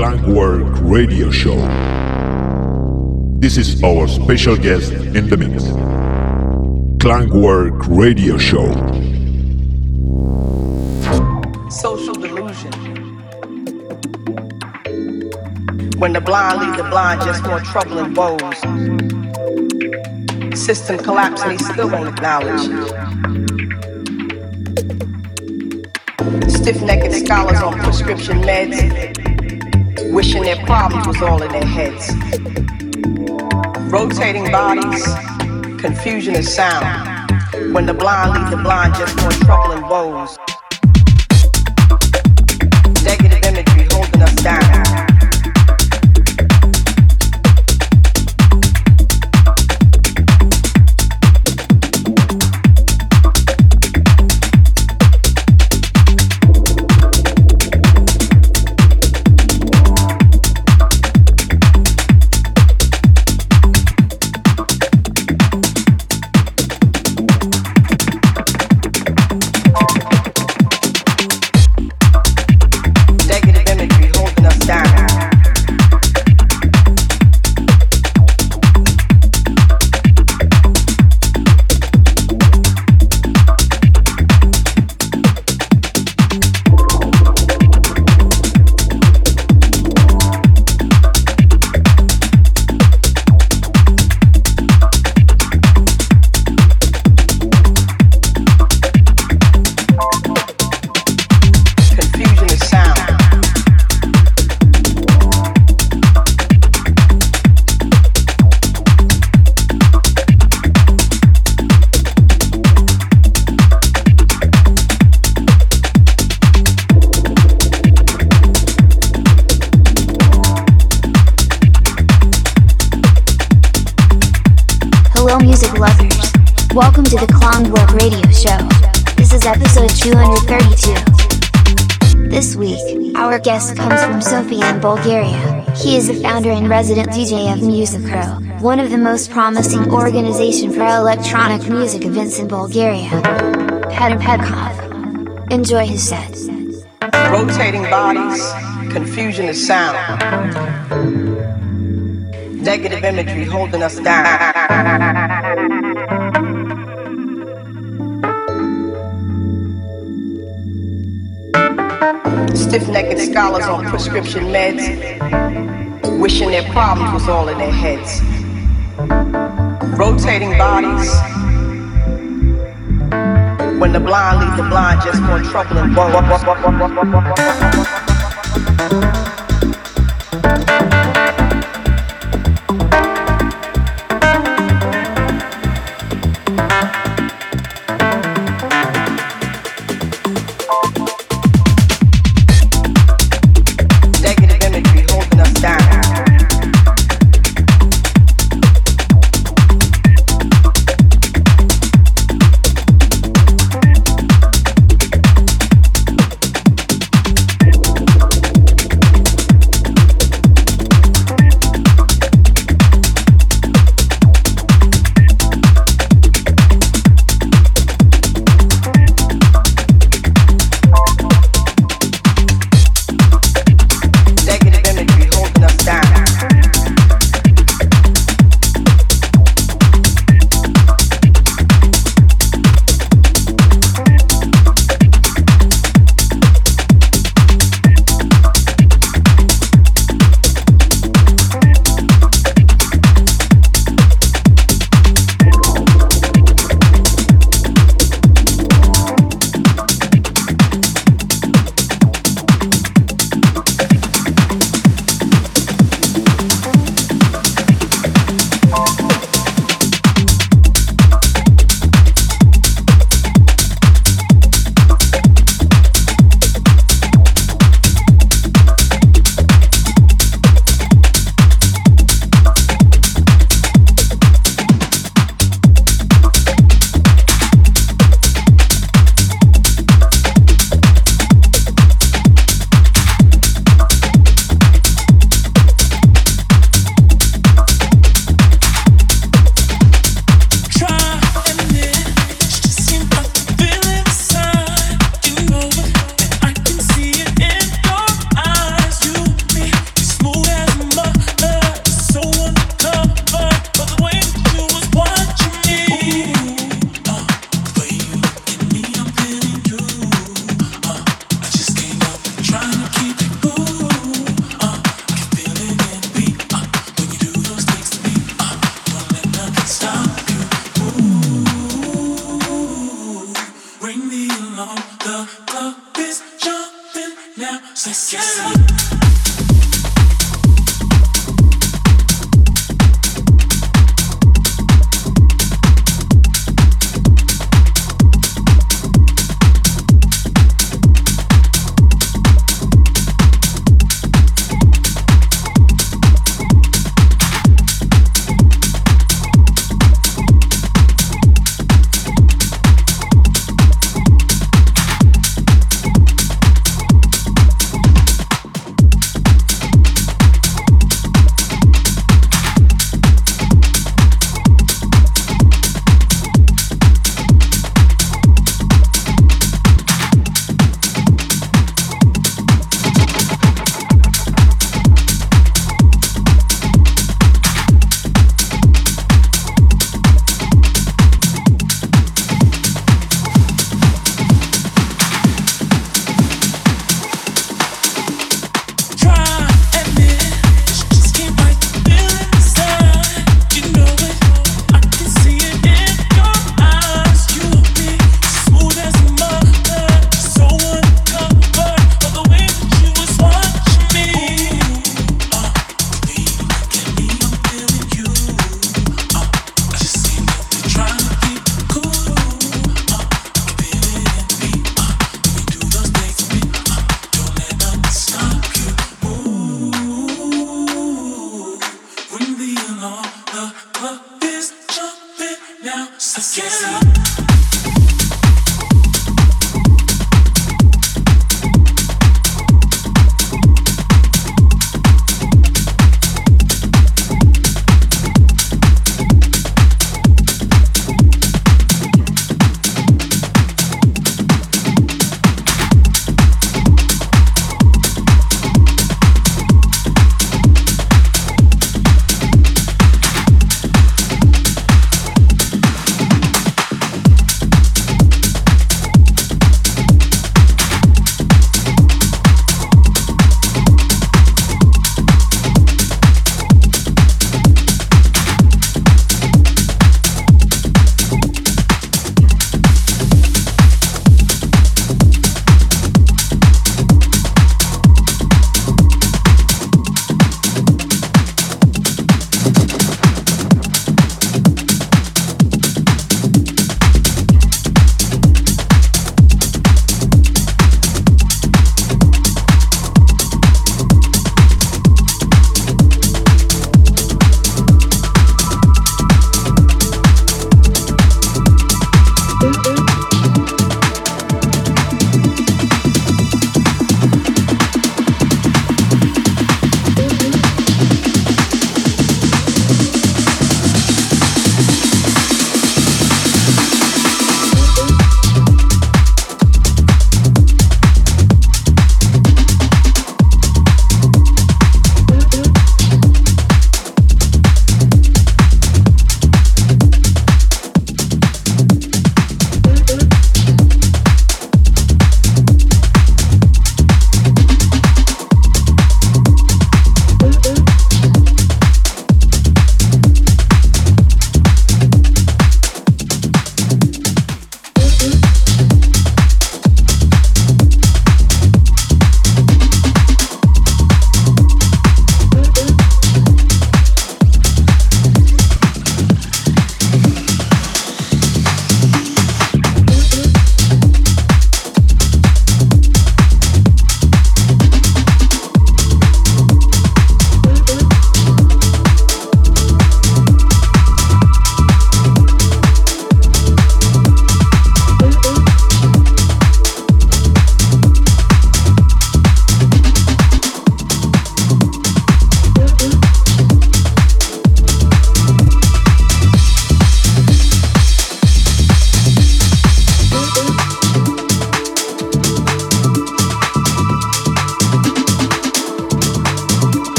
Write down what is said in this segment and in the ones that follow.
Clankwork Radio Show. This is our special guest in the mix. Clankwork Radio Show. Social delusion. When the blind lead the blind, just more trouble and woes. System collapse and he still won't acknowledge. Stiff necked scholars on prescription meds, wishing their problems was all in their heads. Rotating bodies, confusion of sound. When the blind lead the blind, just more trouble and woes. To Radio Show. This is episode 232. This week, our guest comes from Sofia in Bulgaria. He is the founder and resident DJ of Musicro, one of the most promising organization for electronic music events in Bulgaria. Petr Pedkov. Enjoy his set. Rotating bodies, confusion of sound. Negative imagery holding us down. Stiff necked scholars on prescription meds, wishing their problems was all in their heads. Rotating bodies. When the blind lead the blind, just more trouble and woe.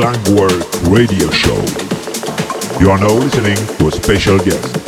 Clangworld Radio Show. You are now listening to a special guest.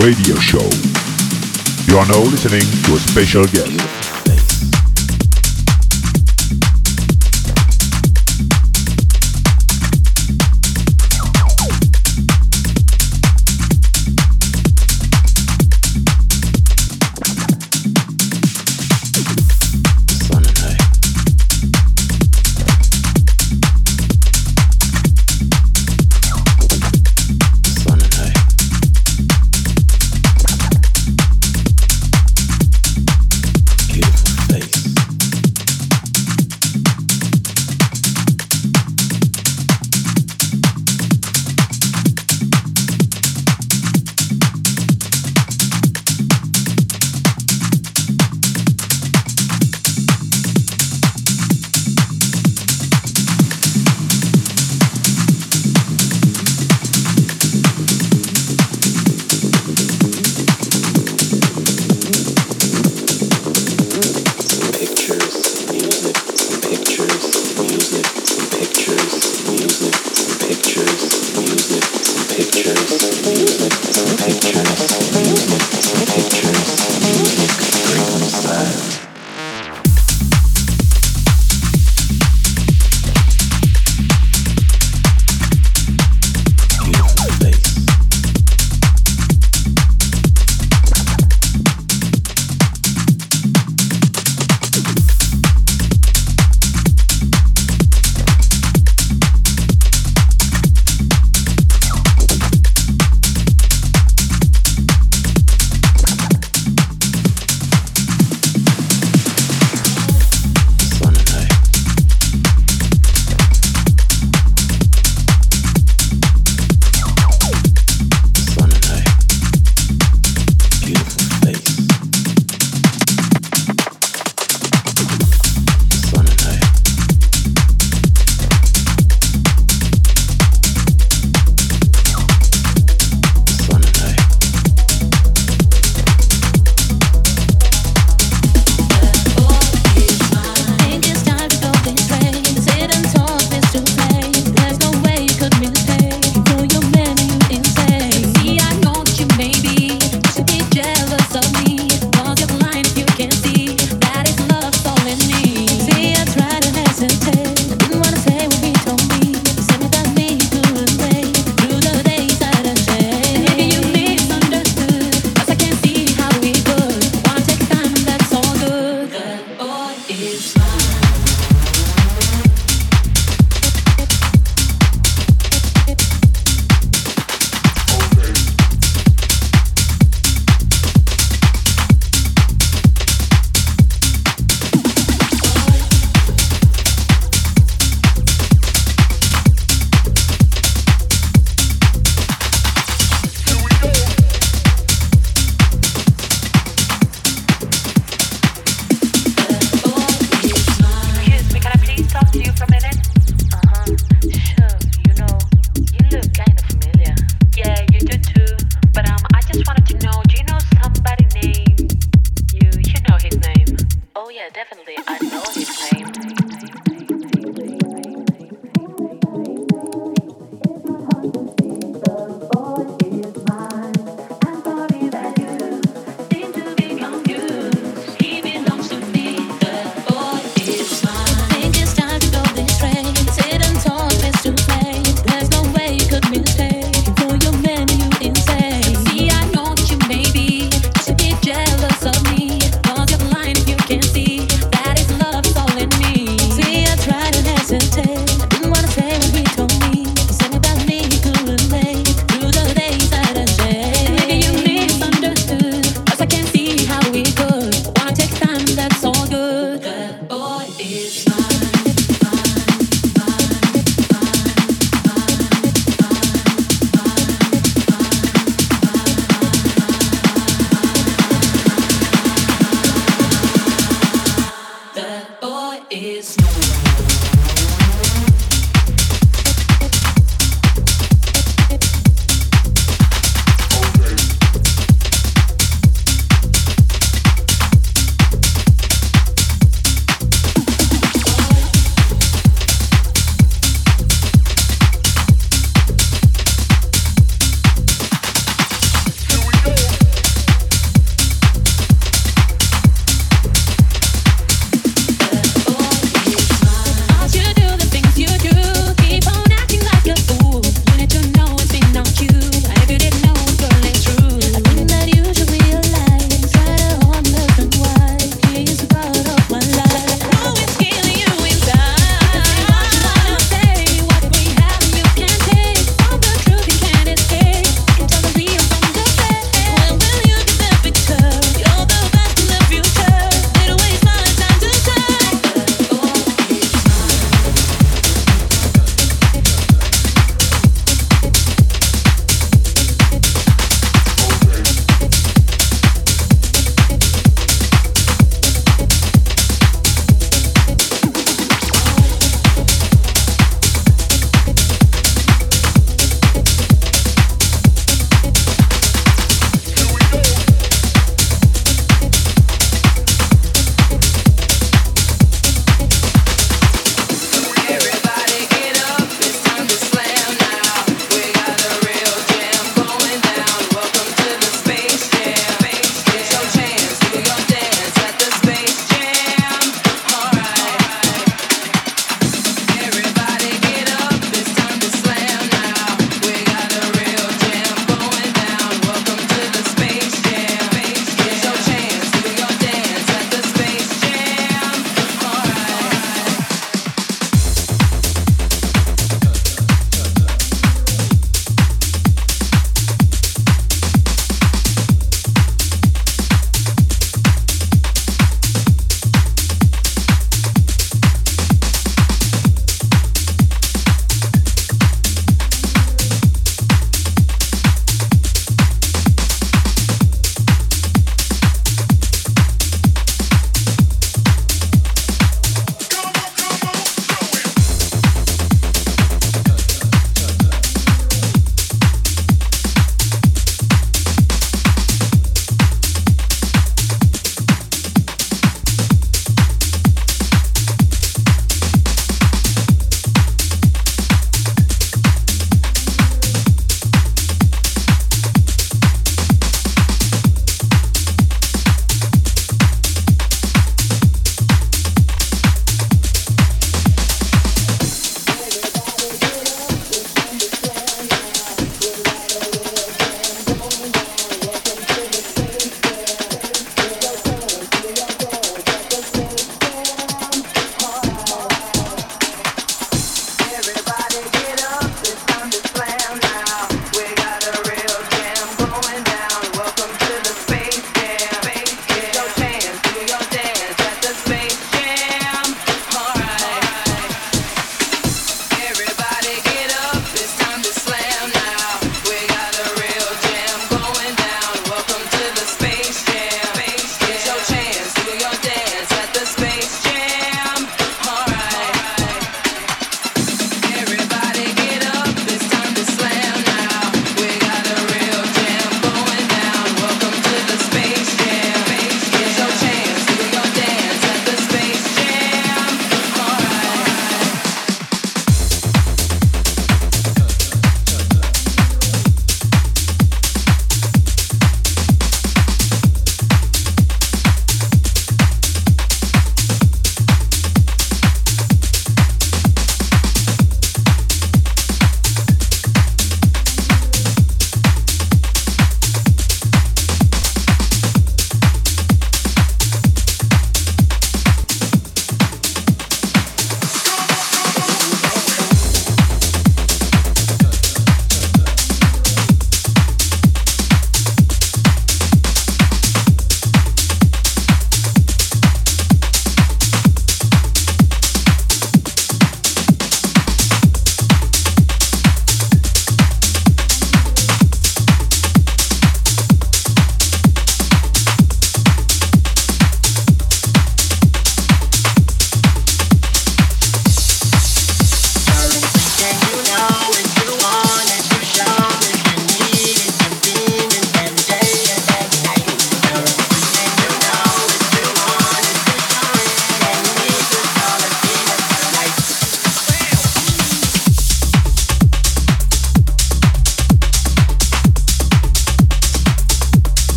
Radio show. You are now listening to a special guest.